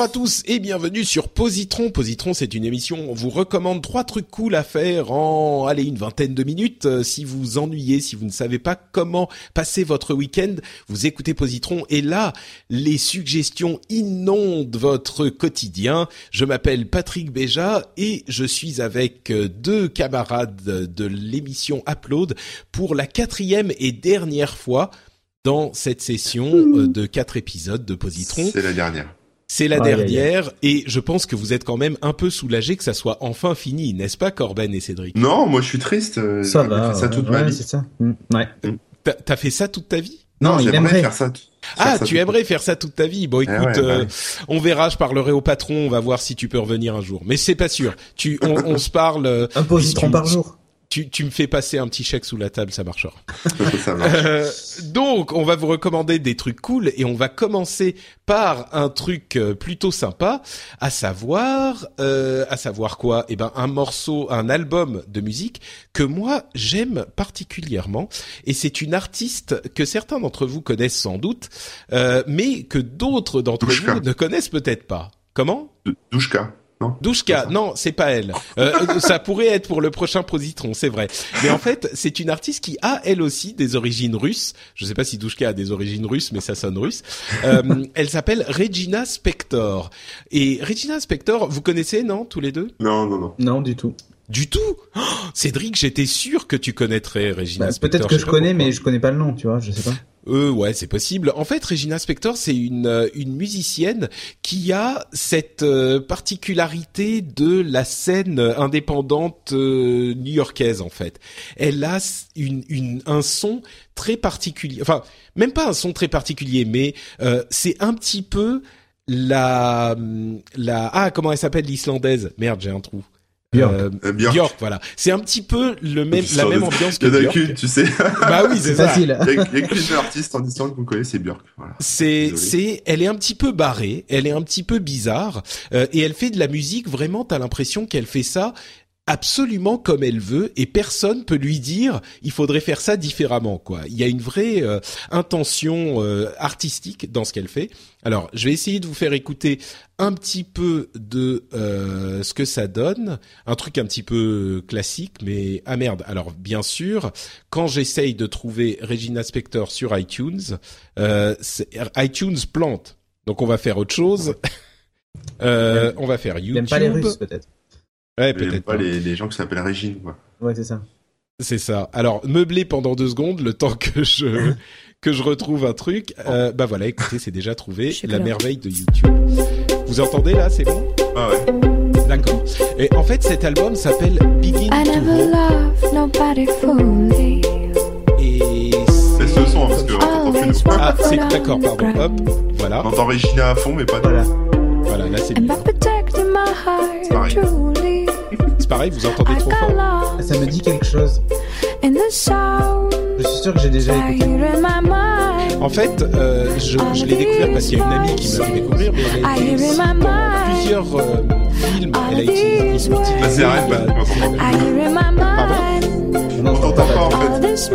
Bonjour à tous et bienvenue sur Positron. Positron, c'est une émission où on vous recommande trois trucs cool à faire en, allez, une vingtaine de minutes. Euh, si vous vous ennuyez, si vous ne savez pas comment passer votre week-end, vous écoutez Positron et là, les suggestions inondent votre quotidien. Je m'appelle Patrick Béja et je suis avec euh, deux camarades de l'émission Upload pour la quatrième et dernière fois dans cette session euh, de quatre épisodes de Positron. C'est la dernière. C'est la dernière et je pense que vous êtes quand même un peu soulagés que ça soit enfin fini, n'est-ce pas Corben et Cédric? Non, moi je suis triste. euh, Ça va. fait ça toute ouais, ma vie. c'est ça. Mm, Ouais. T'as- T'as fait ça toute ta vie? Non, il j'aimerais aimerait. faire ça. Ah, tu aimerais faire ça toute ta vie. Bon, écoute, Eh ouais, bah euh, ouais. on verra. Je parlerai au patron. On va voir si tu peux revenir un jour. Mais c'est pas sûr. Tu, on, on se parle. euh, Un positron tu- par jour. Tu, tu me fais passer un petit chèque sous la table, ça marchera. ça marche. Euh, donc, on va vous recommander des trucs cool et on va commencer par un truc euh, plutôt sympa, à savoir, euh, à savoir quoi? Eh ben, un morceau, un album de musique que moi j'aime particulièrement et c'est une artiste que certains d'entre vous connaissent sans doute, euh, mais que d'autres d'entre vous ne connaissent peut-être pas. Comment? Douchka, non Douchka, non, c'est pas elle. Euh, ça pourrait être pour le prochain positron, c'est vrai. Mais en fait, c'est une artiste qui a elle aussi des origines russes. Je sais pas si Douchka a des origines russes, mais ça sonne russe. Euh, elle s'appelle Regina Spector. Et Regina Spector, vous connaissez, non, tous les deux? Non, non, non. Non, du tout. Du tout? Oh, Cédric, j'étais sûr que tu connaîtrais Regina Bah, Spector. Peut-être que je pas connais, pourquoi. mais je connais pas le nom, tu vois, je sais pas. Euh, ouais, c'est possible. En fait, Regina Spector, c'est une euh, une musicienne qui a cette euh, particularité de la scène indépendante euh, new-yorkaise en fait. Elle a une, une un son très particulier. Enfin, même pas un son très particulier, mais euh, c'est un petit peu la la ah comment elle s'appelle l'islandaise? Merde, j'ai un trou. Björk. Euh, Euh, voilà. C'est un petit peu le même la même ambiance que Il y en a Björk. qu'une, tu sais. Bah oui, c'est facile. Il y a, qu'une artiste en Islande que vous connaissez, c'est Björk. Voilà. C'est, c'est, elle est un petit peu barrée, elle est un petit peu bizarre, euh, et elle fait de la musique vraiment. T'as l'impression qu'elle fait ça absolument comme elle veut, et personne peut lui dire il faudrait faire ça différemment. Quoi. Il y a une vraie euh, intention euh, artistique dans ce qu'elle fait. Alors, je vais essayer de vous faire écouter un petit peu de euh, ce que ça donne, un truc un petit peu classique, mais ah merde. Alors, bien sûr, quand j'essaye de trouver Regina Spector sur iTunes, euh, iTunes plante. Donc, on va faire autre chose. Euh, on va faire YouTube. aime pas les Russes, peut-être. Ouais, peut-être pas pas. les, les gens qui s'appellent Régine, quoi. Ouais, c'est ça. C'est ça. Alors, meubler pendant deux secondes, le temps que je que je retrouve un truc. Euh, bah voilà, écoutez, c'est déjà trouvé. La merveille de YouTube. Vous entendez là, c'est bon? Ah ouais. D'accord. Et en fait, cet album s'appelle Begin I to nobody fully. Et C'est ce son, hein, parce que on plus ah, c'est d'accord, pardon. Hop, voilà, On entend Regina à fond, mais pas de... Voilà. voilà. Là, c'est And Pareil. vous entendez I trop fort. Ah, Ça me dit quelque chose. in the sound. Je suis sûr que j'ai déjà écouté. En fait, euh, je, je l'ai découvert parce qu'il y a une amie qui m'a fait découvrir, mais elle my dans plusieurs euh, films. Elle a été utilisée. Ah, c'est vrai, bah, on entend. I hear in my mind. On n'entend pas, en fait.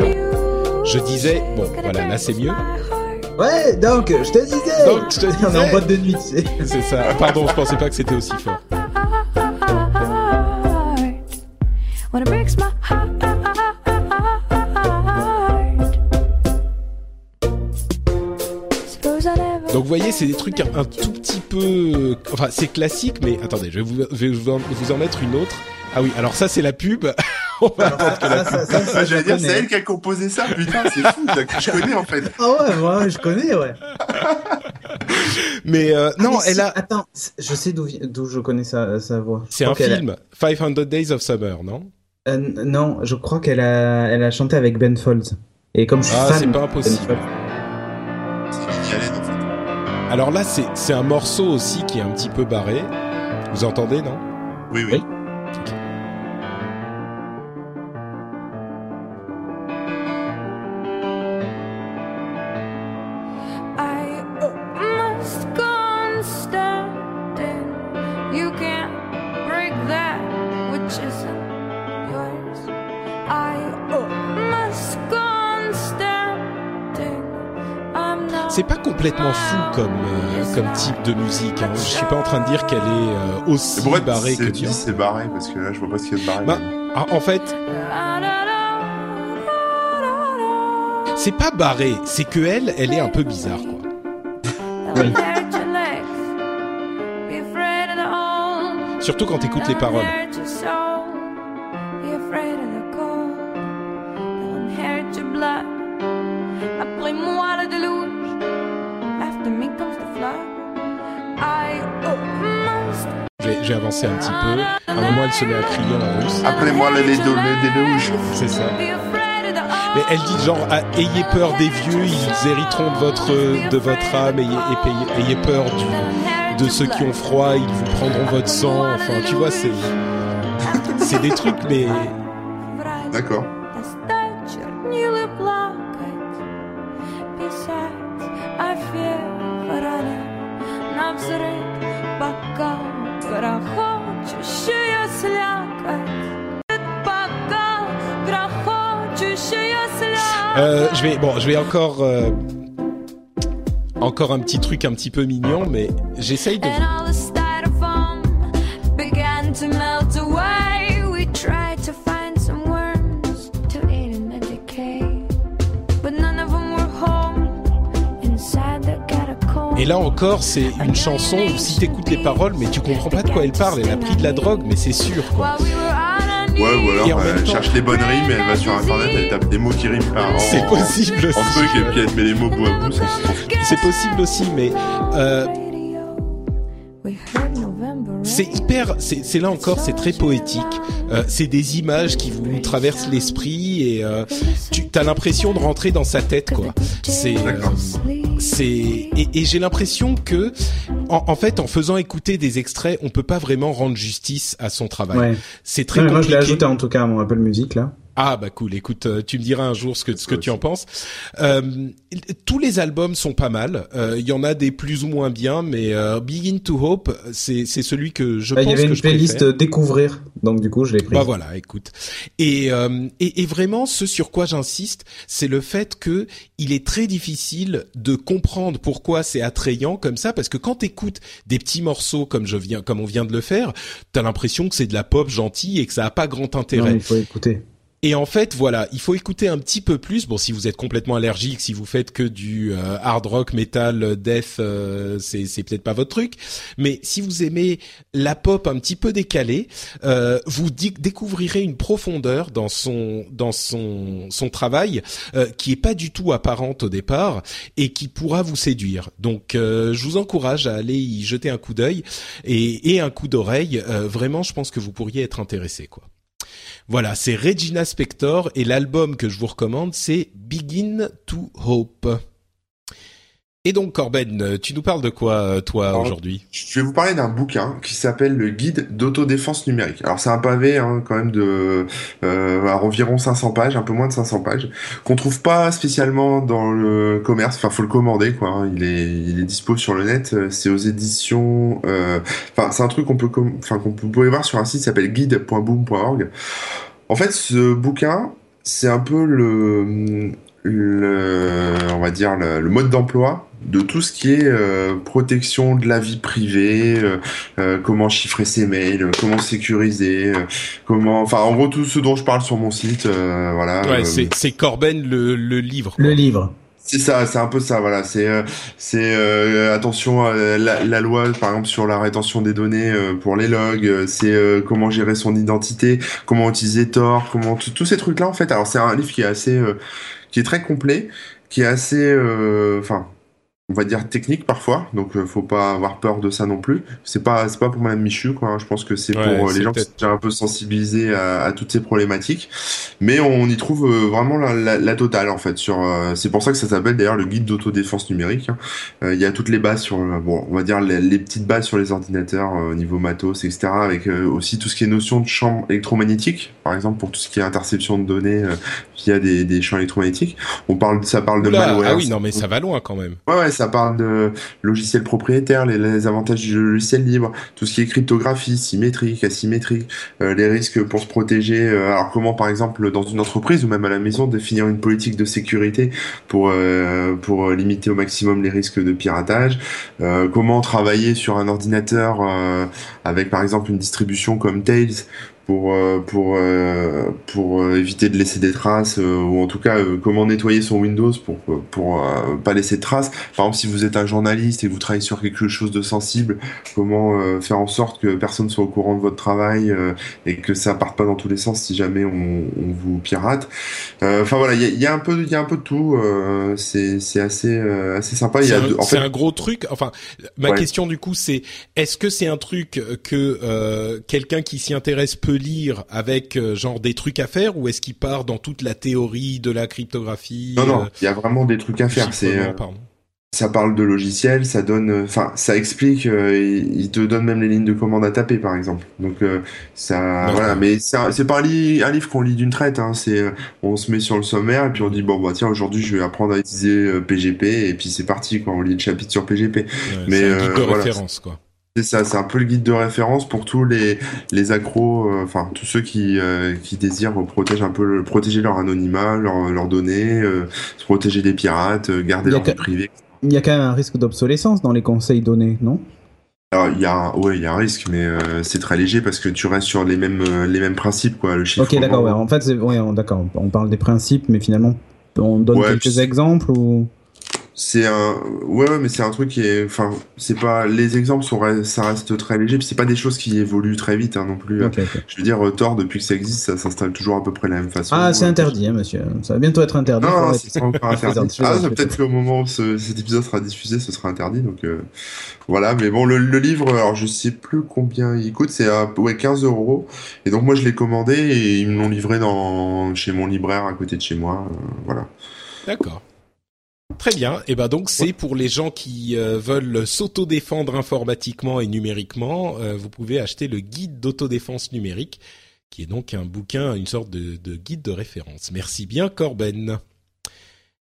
Je disais, bon, voilà, là c'est mieux. Ouais, donc, je te disais. Donc, je te On est disais. en boîte de nuit, tu sais. C'est ça. Pardon, je pensais pas que c'était aussi fort. Voyez, c'est des trucs un, un tout petit peu... Enfin, c'est classique, mais attendez, je vais vous, je vais vous en, mettre une autre Ah oui, alors ça c'est la pub. On va attendre que la Ça, ça, ça, ça, je j'allais dire, c'est elle qui a composé ça, putain, c'est fou, que je connais en fait. Ah ouais, ouais, je connais, ouais. Mais euh, Ah, non, mais si, elle a. Attends, je sais d'où je connais sa, sa voix. C'est un qu'elle a- film, 500 Days of Summer, non? Euh, non, je crois qu'elle a, elle a chanté avec Ben Folds. Et comme je suis Ah, fan c'est pas impossible. Ben Folds- Alors là, c'est c'est un morceau aussi qui est un petit peu barré. Vous entendez, non? Oui, oui. Oui. C'est pas complètement fou comme euh, comme type de musique. Hein. Je suis pas en train de dire qu'elle est euh, aussi barrée que tu c'est barré Parce que là, je vois pas ce qu'il y a de barré. Bah, ah, en fait, c'est pas barré, c'est que elle, elle est un peu bizarre, quoi. Surtout quand t'écoutes les paroles. Avancé un petit peu. À un moment, elle se met à crier en russe. Appelez-moi le lait de- le déluge. C'est ça. Mais elle dit genre ah, ayez peur des vieux, ils hériteront de votre de votre âme, ayez, et payez- ayez peur du, de ceux qui ont froid, ils vous prendront votre sang. Enfin, tu vois, c'est c'est des trucs, mais D'accord. Euh, je vais bon, je vais encore euh, encore un petit truc un petit peu mignon, mais j'essaye de. Et là encore, c'est une chanson où si t'écoutes les paroles, mais tu comprends pas de quoi elle parle. Elle a pris de la drogue, mais c'est sûr. Quoi. Ouais, ou alors même elle temps- cherche les bonnes rimes, elle va sur internet, elle tape des mots qui riment en, C'est possible aussi. en truc et puis elle met les mots bout à bout. ça. C'est possible aussi, mais euh, c'est hyper. C'est c'est là encore, c'est très poétique. Euh, c'est des images qui vous traversent l'esprit et euh, tu as l'impression de rentrer dans sa tête, quoi. C'est. c'est et, et j'ai l'impression que en, en fait en faisant écouter des extraits on peut pas vraiment rendre justice à son travail Ouais. c'est très Non, mais moi, je l'ai compliqué ajouté en tout cas à mon Apple Music, là. Ah bah cool écoute euh, tu me diras un jour ce que ce que tu en penses euh, tous les albums sont pas mal Euh, il y en a des plus ou moins bien mais euh, Begin to Hope c'est c'est celui que je Bah, Il pense y avait que une je playlist euh, découvrir, donc du coup, je l'ai pris. Bah voilà, écoute. Et, euh, et, et vraiment, ce sur quoi j'insiste, c'est le fait que il est très difficile de comprendre pourquoi c'est attrayant comme ça, parce que quand t'écoutes des petits morceaux comme je viens, comme on vient de le faire, t'as l'impression que c'est de la pop gentille et que ça a pas grand Non, intérêt. il faut écouter. Et en fait, voilà, il faut écouter un petit peu plus. Bon, si vous êtes complètement allergique, si vous faites que du euh, hard rock, metal, euh, death, euh, c'est c'est peut-être pas votre truc. Mais si vous aimez la pop un petit peu décalée, euh, vous découvrirez une profondeur dans son dans son son travail euh, qui est pas du tout apparente au départ et qui pourra vous séduire. Donc, euh, je vous encourage à aller y jeter un coup d'œil et, et un coup d'oreille. Vraiment, je pense que vous pourriez être intéressé, quoi. Voilà, c'est Regina Spector et l'album que je vous recommande, c'est Begin to Hope. Et donc Corben, euh, tu nous parles de quoi euh, toi aujourd'hui? Je vais vous parler d'un bouquin qui s'appelle le guide d'autodéfense numérique. Alors c'est un pavé hein, quand même de euh, à environ 500 pages, un peu moins de 500 pages, qu'on trouve pas spécialement dans le commerce. Enfin, faut le commander quoi. hein. Il est il est dispo sur le net. C'est aux éditions. euh, Enfin, c'est un truc qu'on peut enfin qu'on peut- vous pouvez voir sur un site qui s'appelle guide.boom.org. En fait, ce bouquin, c'est un peu le le on va dire le, le mode d'emploi de tout ce qui est euh, protection de la vie privée, euh, euh, comment chiffrer ses mails, euh, comment sécuriser, euh, comment, enfin en gros tout ce dont je parle sur mon site, euh, voilà. Ouais, euh, c'est c'est Corben le, le livre. quoi. Le livre. C'est ça, c'est un peu ça, voilà. C'est, euh, c'est euh, attention à la, la loi, par exemple sur la rétention des données euh, pour les logs. euh, C'est euh, comment gérer son identité, comment utiliser Tor, comment tout- tous ces trucs-là en fait. Alors c'est un livre qui est assez, euh, qui est très complet, qui est assez, euh, enfin, on va dire technique parfois. Donc euh, faut pas avoir peur de ça non plus. C'est pas, c'est pas pour Madame Michu, quoi. hein. Je pense que c'est Ouais, pour euh, les gens qui sont déjà un peu sensibilisés à, à toutes ces problématiques. Mais on y trouve euh, vraiment la, la, la totale en fait. Sur, euh, c'est pour ça que ça s'appelle d'ailleurs le guide d'autodéfense numérique. hein. Il y a toutes les bases sur, bon, on va dire les, les petites bases sur les ordinateurs au niveau matos, etc. Avec aussi tout ce qui est notion de champs électromagnétiques, par exemple pour tout ce qui est interception de données via des, des champs électromagnétiques. On parle, ça parle de malware. ah oui, non, mais ça va loin quand même. Ouais, ouais, ça parle de logiciels propriétaires, les, avantages du logiciel libre, tout ce qui est cryptographie, symétrique, asymétrique, euh, les risques pour se protéger. euh, alors comment, par exemple, dans une entreprise ou même à la maison, définir une politique de sécurité pour euh, pour limiter au maximum les risques de piratage. euh, comment travailler sur un ordinateur euh, avec, par exemple, une distribution comme Tails pour euh, pour euh, pour euh, éviter de laisser des traces euh, ou en tout cas euh, comment nettoyer son Windows pour pour euh, pas laisser de traces par exemple si vous êtes un journaliste et que vous travaillez sur quelque chose de sensible comment euh, faire en sorte que personne soit au courant de votre travail euh, et que ça parte pas dans tous les sens si jamais on, on vous pirate Euh, enfin voilà il y a, y a un peu il y a un peu de tout euh, c'est c'est assez euh, assez sympa il y C'est a un, en fait un gros truc. Enfin, ma Ouais. question du coup, c'est est-ce que c'est un truc que euh, quelqu'un qui s'y intéresse peut lire avec euh, genre des trucs à faire, ou est-ce qu'il part dans toute la théorie de la cryptographie non non euh, il y a vraiment des trucs à faire c'est euh, ça parle de logiciel, ça donne, enfin, ça explique, euh, il te donne même les lignes de commande à taper, par exemple. Donc, euh, ça, voilà. Mais c'est pas un, li- un livre qu'on lit d'une traite. Hein. C'est, on se met sur le sommaire et puis on dit bon bah tiens aujourd'hui je vais apprendre à utiliser euh, PGP et puis c'est parti quoi. On lit le chapitre sur PGP. Ouais, mais, c'est un guide de voilà. référence, quoi. C'est ça, c'est un peu le guide de référence pour tous les les accros, euh, enfin tous ceux qui euh, qui désirent protéger un peu le- protéger leur anonymat, leurs données, euh, se protéger des pirates, garder leur vie privée. Il y a quand même un risque d'obsolescence dans les conseils donnés, non? Alors il y a un, ouais il y a un risque mais euh, c'est très léger parce que tu restes sur les mêmes euh, les mêmes principes quoi le chiffre. Ok, d'accord. Ouais, en fait, ouais, on- d'accord. On parle des principes, mais finalement, on donne Ouais, quelques exemples ou C'est un ouais, ouais mais c'est un truc qui est enfin c'est pas les exemples sont ça reste très léger puis c'est pas des choses qui évoluent très vite hein, non plus. Je veux dire euh, Tor depuis que ça existe ça s'installe toujours à peu près de la même façon. Ah, c'est Euh, interdit, hein, monsieur. Ça va bientôt être interdit. Non, non, arrêter. c'est encore interdit. Ah, peut-être qu'au moment où ce- cet épisode sera diffusé, ce sera interdit. Donc euh, voilà, mais bon, le, le livre, alors je sais plus combien il coûte, c'est à ouais, 15 euros. Et donc moi je l'ai commandé et ils me l'ont livré dans chez mon libraire à côté de chez moi. euh, voilà. D'accord. Très bien. Et ben donc c'est pour les gens qui euh, veulent s'autodéfendre informatiquement et numériquement, euh, vous pouvez acheter le guide d'autodéfense numérique, qui est donc un bouquin, une sorte de, de guide de référence. Merci bien Corben.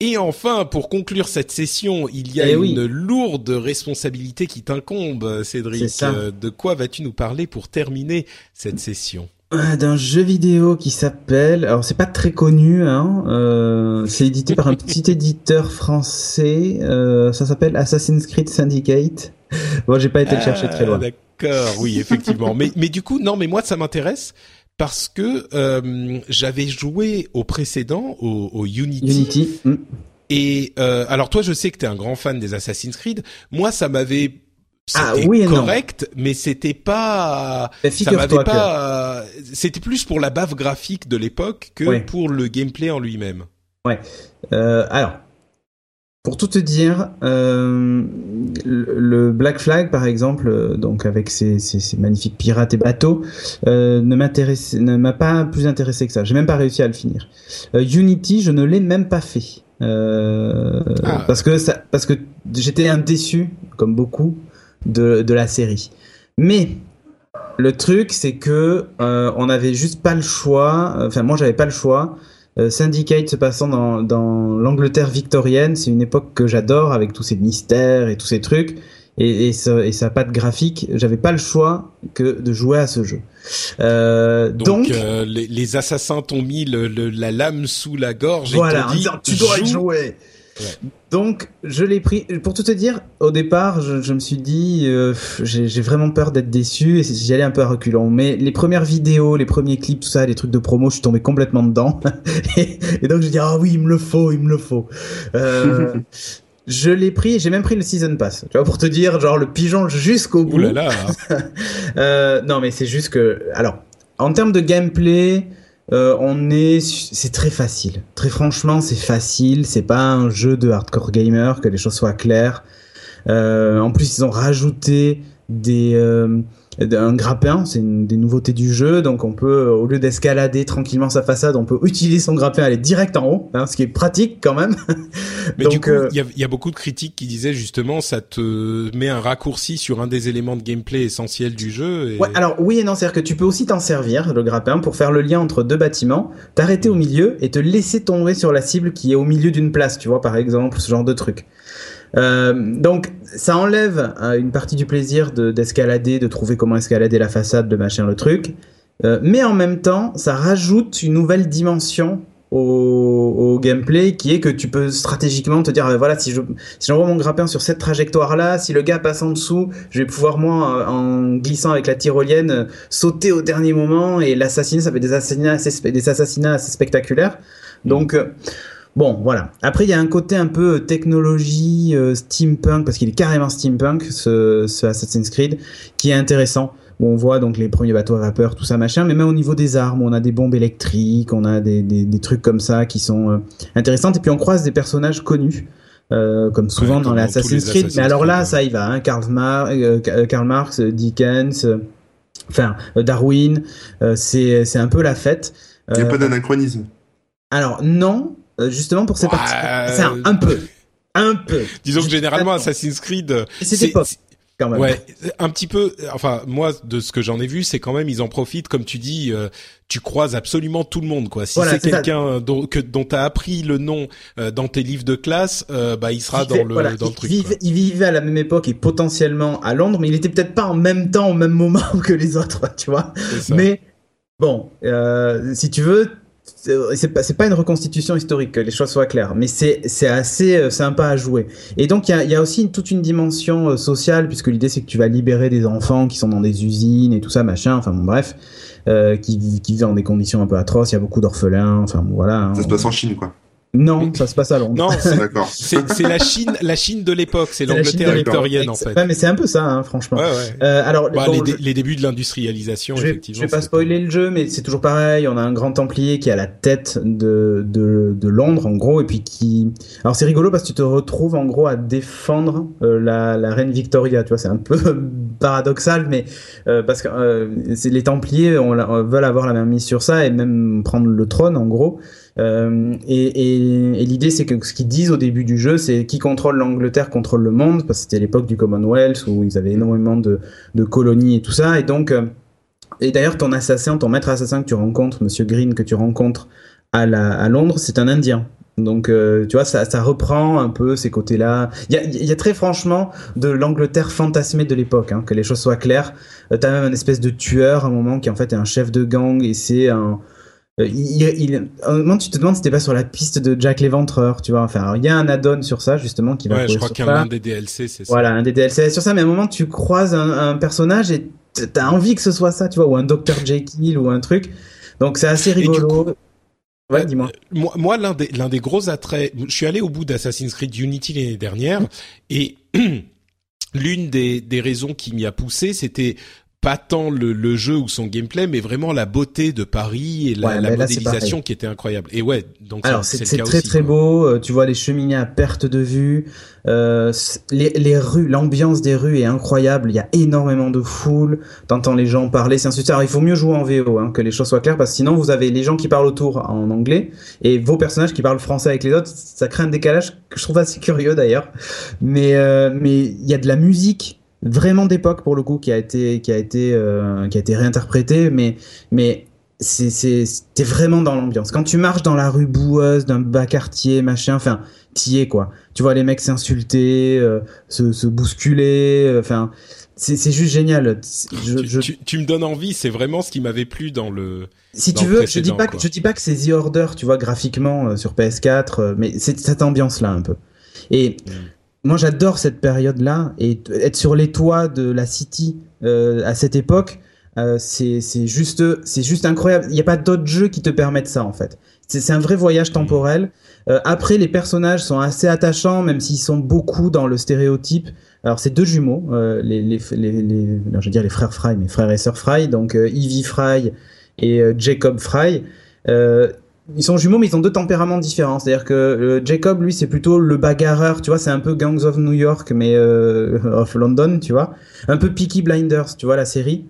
Et enfin, pour conclure cette session, il y a Eh une oui. lourde responsabilité qui t'incombe, Cédric. Ça. Euh, De quoi vas-tu nous parler pour terminer cette session? D'un jeu vidéo qui s'appelle. Alors, c'est pas très connu, hein. euh, c'est édité par un petit éditeur français. euh, ça s'appelle Assassin's Creed Syndicate. Bon, j'ai pas été le chercher très loin. Ah, D'accord, oui, effectivement. mais, mais du coup, non, mais moi, ça m'intéresse parce que euh, j'avais joué au précédent, au, au Unity. Unity. hmm. Et euh, alors, toi, je sais que t'es un grand fan des Assassin's Creed. Moi, ça m'avait Ah, c'était oui et non. correct, mais c'était pas. Ben, Ça m'avait que- pas. C'était plus pour la baffe graphique de l'époque que Ouais. pour le gameplay en lui-même. Euh, alors, pour tout te dire, euh, le Black Flag, par exemple, euh, donc avec ses, ses- ses magnifiques pirates et bateaux, euh, ne m'intéresse, ne m'a pas plus intéressé que ça. J'ai même pas réussi à le finir. Euh, Unity, je ne l'ai même pas fait. Ah. parce que ça, parce que j'étais un déçu, comme beaucoup, de, de la série. Mais le truc, c'est que euh, on avait juste pas le choix. Enfin, moi, j'avais pas le choix. Euh, Syndicate se passant dans, dans l'Angleterre victorienne, c'est une époque que j'adore avec tous ces mystères et tous ces trucs. Et, et, sa, et sa patte graphique, j'avais pas le choix que de jouer à ce jeu. Euh, Donc, donc, euh, les, les assassins t'ont mis le, le- la lame sous la gorge voilà, et dit tu dois y joue Donc, je l'ai pris. Pour tout te dire, au départ, je, je me suis dit, euh, j'ai vraiment peur d'être déçu et j'y allais un peu à reculons. Mais les premières vidéos, les premiers clips, tout ça, les trucs de promo, je suis tombé complètement dedans. et, et donc, je dis, ah oui, il me le faut, il me le faut. Euh, je l'ai pris, j'ai même pris le season pass. Tu vois, pour te dire, genre le pigeon jusqu'au bout. Ouh là là. Euh, non, mais c'est juste que, alors, en termes de gameplay, euh, on est, c'est très facile. Très franchement, c'est facile. C'est pas un jeu de hardcore gamer, que les choses soient claires. Euh, en plus, ils ont rajouté des euh, un grappin, c'est une des nouveautés du jeu. Donc, on peut, au lieu d'escalader tranquillement sa façade, on peut utiliser son grappin, aller direct en haut, hein, ce qui est pratique quand même. Mais Donc, du coup, euh, il y, a, il y a beaucoup de critiques qui disaient justement ça te met un raccourci sur un des éléments de gameplay essentiels du jeu. Et... Ouais, alors oui et non, c'est-à-dire que tu peux aussi t'en servir, le grappin, pour faire le lien entre deux bâtiments, t'arrêter au milieu et te laisser tomber sur la cible qui est au milieu d'une place, tu vois, par exemple, ce genre de truc. Euh, donc, ça enlève euh, une partie du plaisir de- d'escalader, de, trouver comment escalader la façade, de machin, le truc. Euh, mais en même temps, ça rajoute une nouvelle dimension au, au gameplay qui est que tu peux stratégiquement te dire euh, voilà si je si j'envoie mon grappin sur cette trajectoire là si le gars passe en dessous je vais pouvoir moi en glissant avec la tyrolienne sauter au dernier moment et l'assassiner ça fait des assassinats assez, des assassinats assez spectaculaires donc euh, Bon, voilà. Après, il y a un côté un peu technologie euh, steampunk, parce qu'il est carrément steampunk, ce, ce Assassin's Creed, qui est intéressant. Où on voit donc les premiers bateaux à vapeur, tout ça, machin. Mais même au niveau des armes, on a des bombes électriques, on a des, des, des trucs comme ça qui sont euh, intéressantes. Et puis on croise des personnages connus. euh, comme souvent Ouais, dans les dans tous Assassin's les Creed, Assassin's mais alors là, Creed, ça y va, hein, Karl, Mar euh, Karl Marx, euh, Dickens, euh, enfin euh, Darwin, euh, c'est c'est un peu la fête. Il n'y a Euh, pas d'anachronisme. alors non, euh, justement pour ces Ouais. parties. C'est un, un peu, un peu. Disons que généralement. Assassin's Creed, euh, C'est quand même. Ouais, un petit peu. Enfin, moi, de ce que j'en ai vu, c'est quand même ils en profitent, comme tu dis, euh, tu croises absolument tout le monde, quoi. Si Voilà, c'est quelqu'un dont que dont t'as appris le nom euh, dans tes livres de classe, euh, bah il sera Il dans fait- le voilà, dans le truc. quoi. il vivait à la même époque et potentiellement à Londres, mais il était peut-être pas en même temps, au même moment que les autres, tu vois. Mais bon, si tu veux, c'est pas, pas une reconstitution historique, que les choses soient claires, mais c'est assez euh, sympa à jouer. Et donc il y a, y a aussi toute une dimension euh, sociale, puisque l'idée c'est que tu vas libérer des enfants qui sont dans des usines et tout ça, machin, enfin bon, bref, euh, qui, vivent- qui vivent dans des conditions un peu atroces, il y a beaucoup d'orphelins, enfin bon, voilà. hein. Ça se passe en Chine, quoi. Non, ça se passe à Londres. Non, c'est- D'accord. c'est c'est la Chine, la Chine de l'époque, c'est l'Angleterre victorienne en fait. Ouais, mais c'est un peu ça, hein, franchement. Ouais, ouais. Euh, alors, Bah, bon, les, je- les débuts de l'industrialisation, Je vais, effectivement. je vais pas spoiler le jeu, mais c'est toujours pareil. On a un grand templier qui est à la tête de, de, de Londres, en gros, et puis qui. Alors c'est rigolo parce que tu te retrouves en gros à défendre euh, la, la reine Victoria. Tu vois, c'est un peu paradoxal, mais euh, parce que euh, c'est les templiers on, la- on veulent avoir la main mise sur ça et même prendre le trône, en gros. Euh, et l'idée, c'est que ce qu'ils disent au début du jeu, c'est qui contrôle l'Angleterre contrôle le monde, parce que c'était l'époque du Commonwealth où ils avaient énormément de, colonies et tout ça. Et donc, euh, et d'ailleurs, ton assassin, ton maître assassin que tu rencontres, Monsieur Green, que tu rencontres à, Londres, c'est un Indien. Donc, euh, tu vois, ça, reprend un peu ces côtés-là. Il y a, il y a très franchement de l'Angleterre fantasmée de l'époque, hein, que les choses soient claires. Euh, T'as même un espèce de tueur à un moment qui en fait est un chef de gang et c'est un. Euh, Il, il, un moment, tu te demandes si t'es pas sur la piste de Jack l'Éventreur, tu vois. Enfin, il y a un add-on sur ça justement qui va. Ouais, je crois sur qu'un ça. l'un des DLC, c'est ça. Voilà, un des DLC sur ça, mais à un moment tu croises un, un personnage et t'as envie que ce soit ça, tu vois, ou un Dr Jekyll ou un truc. Donc c'est assez rigolo. ouais, euh, dis-moi. Moi, moi l'un des l'un des gros attraits, je suis allé au bout d'Assassin's Creed Unity l'année dernière et l'une des des raisons qui m'y a poussé, c'était pas tant le, le jeu ou son gameplay, mais vraiment la beauté de Paris et la, Ouais, la là, modélisation qui était incroyable. Et ouais, donc Alors c'est très aussi, très quoi. beau, euh, tu vois les cheminées à perte de vue, euh, les, les rues, l'ambiance des rues est incroyable, il y a énormément de foule, t'entends les gens parler, c'est un. Alors il faut mieux jouer en VO, hein, que les choses soient claires, parce que sinon vous avez les gens qui parlent autour en anglais et vos personnages qui parlent français avec les autres, ça crée un décalage que je trouve assez curieux d'ailleurs. Mais euh, mais il y a de la musique vraiment d'époque pour le coup qui a été qui a été euh, qui a été réinterprétée, mais mais c'est c'est t'es vraiment dans l'ambiance. Quand tu marches dans la rue boueuse d'un bas quartier, machin, enfin, t'y es quoi. Tu vois les mecs s'insulter, euh, se, se bousculer, euh, enfin, c'est c'est juste génial. Je, Tu, je- tu- tu me donnes envie, c'est vraiment ce qui m'avait plu dans le. si dans tu veux, je dis pas que je dis pas que c'est The Order, tu vois, graphiquement euh, sur PS4, euh, mais c'est cette ambiance là un peu. Et moi, j'adore cette période-là et être sur les toits de la City euh, à cette époque, euh, c'est juste, c'est juste incroyable. Il n'y a pas d'autres jeux qui te permettent ça en fait. C'est un vrai voyage temporel. Euh, après, les personnages sont assez attachants, même s'ils sont beaucoup dans le stéréotype. Alors, c'est deux jumeaux, euh, les, les, les, les, non, je veux dire les frères Fry, mes frères et sœurs Fry, donc euh, Evie Fry et euh, Jacob Fry. Euh, ils sont jumeaux, mais ils ont deux tempéraments différents. C'est-à-dire que euh, Jacob, lui, c'est plutôt le bagarreur, tu vois, c'est un peu Gangs of New York, mais euh, of London, tu vois. Un peu Peaky Blinders, tu vois, la série.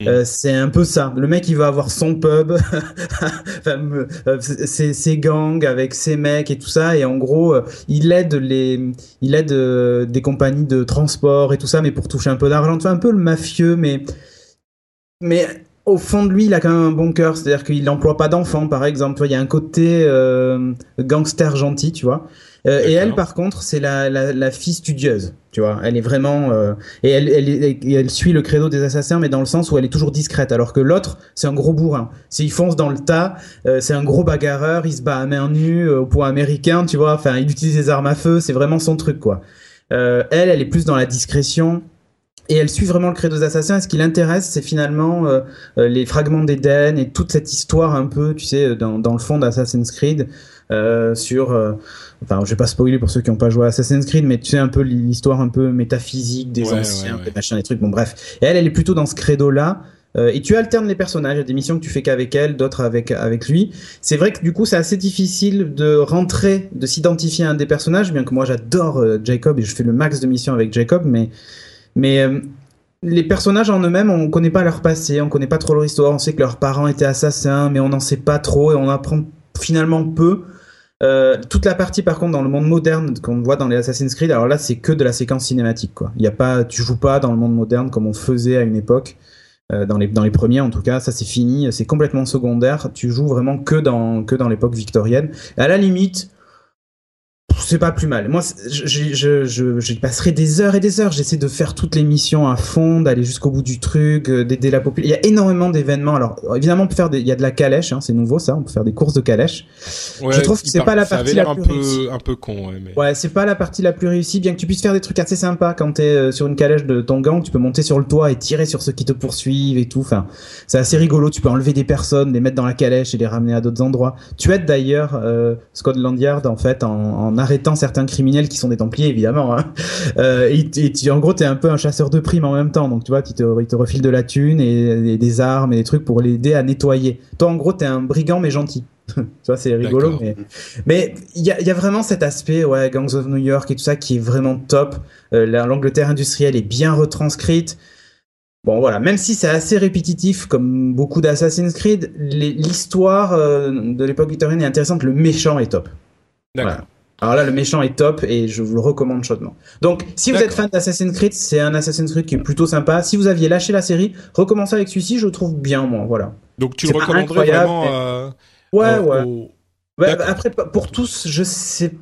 Mm. Euh, c'est un peu ça. Le mec, il va avoir son pub, enfin, ses, ses gangs avec ses mecs et tout ça. Et en gros, il aide les, il aide des compagnies de transport et tout ça, mais pour toucher un peu d'argent. Tu vois, un peu le mafieux, mais, mais au fond de lui, il a quand même un bon cœur. C'est-à-dire qu'il n'emploie pas d'enfants, par exemple. Il y a un côté euh, gangster gentil, tu vois. Euh, et elle, par contre, c'est la, la, la fille studieuse, tu vois. Elle est vraiment euh, et elle, elle, elle, elle suit le credo des assassins, mais dans le sens où elle est toujours discrète, alors que l'autre, c'est un gros bourrin. Il fonce dans le tas, euh, c'est un gros bagarreur, il se bat à main nue euh, au point américain, tu vois. Enfin, il utilise des armes à feu, c'est vraiment son truc, quoi. Euh, elle, elle est plus dans la discrétion. Et elle suit vraiment le credo des assassins. Et ce qui l'intéresse, c'est finalement euh, euh, les fragments d'Éden et toute cette histoire un peu, tu sais, dans, dans le fond d'Assassin's Creed, euh, sur, euh, enfin, je vais pas spoiler pour ceux qui n'ont pas joué à Assassin's Creed, mais tu sais un peu l'histoire un peu métaphysique des Ouais, anciens, ouais, ouais. des machins, des trucs. Bon, bref. Et elle, elle est plutôt dans ce credo-là. Euh, et tu alternes les personnages. Il y a des missions que tu fais qu'avec elle, d'autres avec avec lui. C'est vrai que du coup, c'est assez difficile de rentrer, de s'identifier à un des personnages, bien que moi j'adore euh, Jacob et je fais le max de missions avec Jacob, mais mais euh, les personnages en eux-mêmes, on connaît pas leur passé, on connaît pas trop leur histoire. On sait que leurs parents étaient assassins, mais on n'en sait pas trop et on apprend finalement peu. Euh, toute la partie par contre dans le monde moderne qu'on voit dans les Assassin's Creed, alors là c'est que de la séquence cinématique quoi. Il y a pas, tu joues pas dans le monde moderne comme on faisait à une époque. Euh, dans les dans les premiers en tout cas, ça c'est fini, c'est complètement secondaire. Tu joues vraiment que dans que dans l'époque victorienne. Et à la limite, c'est pas plus mal. Moi, je, je, je, je, passerai des heures et des heures. J'essaie de faire toutes les missions à fond, d'aller jusqu'au bout du truc, euh, d'aider la population. Il y a énormément d'événements. Alors, évidemment, on peut faire des, il y a de la calèche, hein, c'est nouveau ça. On peut faire des courses de calèche. Ouais, Je trouve que c'est par- pas la partie la un plus peu, réussie. un peu con, ouais, mais. Ouais, c'est pas la partie la plus réussie, bien que tu puisses faire des trucs assez sympas quand t'es euh, sur une calèche de ton gang. Tu peux monter sur le toit et tirer sur ceux qui te poursuivent et tout. Enfin, c'est assez rigolo. Tu peux enlever des personnes, les mettre dans la calèche et les ramener à d'autres endroits. Tu aides d'ailleurs euh, Scotland Yard en fait en, en arrêtant certains criminels qui sont des Templiers évidemment. Hein. Euh, et, et tu, en gros, t'es un peu un chasseur de primes en même temps. Donc tu vois, tu te, il te refile de la thune et, et des armes et des trucs pour l'aider à nettoyer. Toi, en gros, t'es un brigand mais gentil. tu vois, c'est rigolo. Mais mais il y a, il y a vraiment cet aspect, ouais, Gangs of New York et tout ça qui est vraiment top. Euh, la- L'Angleterre industrielle est bien retranscrite. Bon voilà, même si c'est assez répétitif comme beaucoup d'Assassin's Creed, l'histoire euh, de l'époque victorienne est intéressante, le méchant est top. D'accord. Voilà. Alors là, le méchant est top et je vous le recommande chaudement. Donc, si vous êtes fan d'Assassin's Creed, c'est un Assassin's Creed qui est plutôt sympa. Si vous aviez lâché la série, recommencez avec celui-ci, je le trouve bien, moi. Voilà. Donc tu le recommanderais incroyable, vraiment mais- euh, Ouais, ouais. au- Ouais, D'accord. après, pour tous, je sais.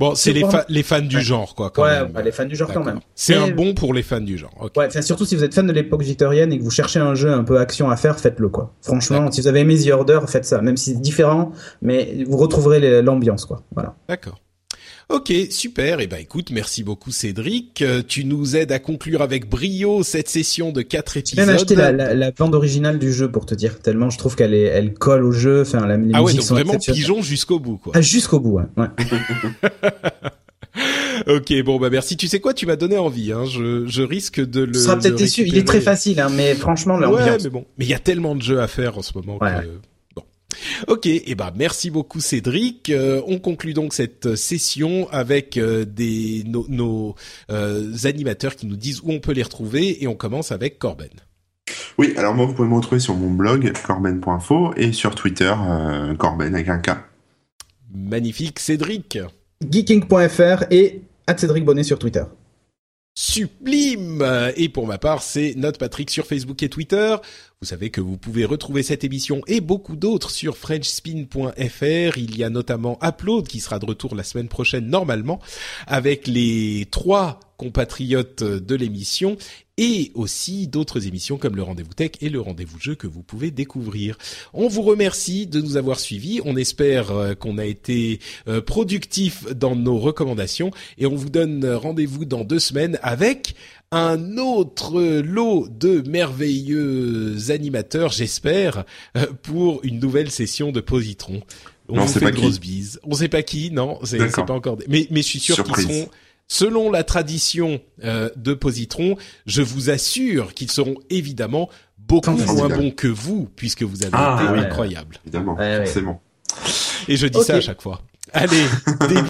Bon, c'est les, fa- les fans du genre, quoi. Quand Ouais, même. ouais, les fans du genre quand même. C'est un bon pour les fans du genre. ok. Ouais, enfin, surtout si vous êtes fan de l'époque victorienne et que vous cherchez un jeu un peu action à faire, faites-le quoi. Franchement, si vous avez aimé The Order, faites ça. Même si c'est différent, mais vous retrouverez l'ambiance quoi. Voilà. D'accord. Ok, super. Et ben écoute, merci beaucoup Cédric. Euh, tu nous aides à conclure avec brio cette session de quatre J'ai épisodes. même acheté la, la, la bande originale du jeu pour te dire tellement je trouve qu'elle est, elle colle au jeu. Enfin, la, les ah ouais, donc sont vraiment pigeon jusqu'au bout, quoi. Ah, jusqu'au bout. Ouais. ouais. ok, bon bah merci. Tu sais quoi, tu m'as donné envie. Hein. Je, je risque de le. Tu seras peut-être déçu. Il est très facile, hein, mais franchement, Ouais, l'ambiance. mais bon. Mais il y a tellement de jeux à faire en ce moment Ouais. que. Ok, et ben merci beaucoup Cédric. Euh, on conclut donc cette session avec euh, des nos, nos, euh, animateurs qui nous disent où on peut les retrouver et on commence avec Corben. Oui, alors moi, vous pouvez me retrouver sur mon blog, corben.info, et sur Twitter, euh, corben avec un K. Magnifique Cédric. Geeking.fr et Cédric Bonnet sur Twitter. Sublime Et pour ma part, c'est Note Patrick sur Facebook et Twitter. Vous savez que vous pouvez retrouver cette émission et beaucoup d'autres sur frenchspin.fr. Il y a notamment Upload qui sera de retour la semaine prochaine normalement avec les trois compatriotes de l'émission et aussi d'autres émissions comme le Rendez-vous Tech et le Rendez-vous Jeu que vous pouvez découvrir. On vous remercie de nous avoir suivis. On espère euh, qu'on a été euh, productif dans nos recommandations et on vous donne rendez-vous dans deux semaines avec un autre lot de merveilleux animateurs, j'espère, euh, pour une nouvelle session de Positron. On Non, vous fait pas une qui. grosse bise. On sait pas qui, non, c'est pas encore. Mais mais je suis sûr qu'ils seront selon la tradition euh, de Positron, je vous assure qu'ils seront évidemment beaucoup moins bons que vous, puisque vous avez Ah, été ouais. incroyables. Évidemment, Ouais, ouais. forcément. Et je dis ça à chaque fois. Allez,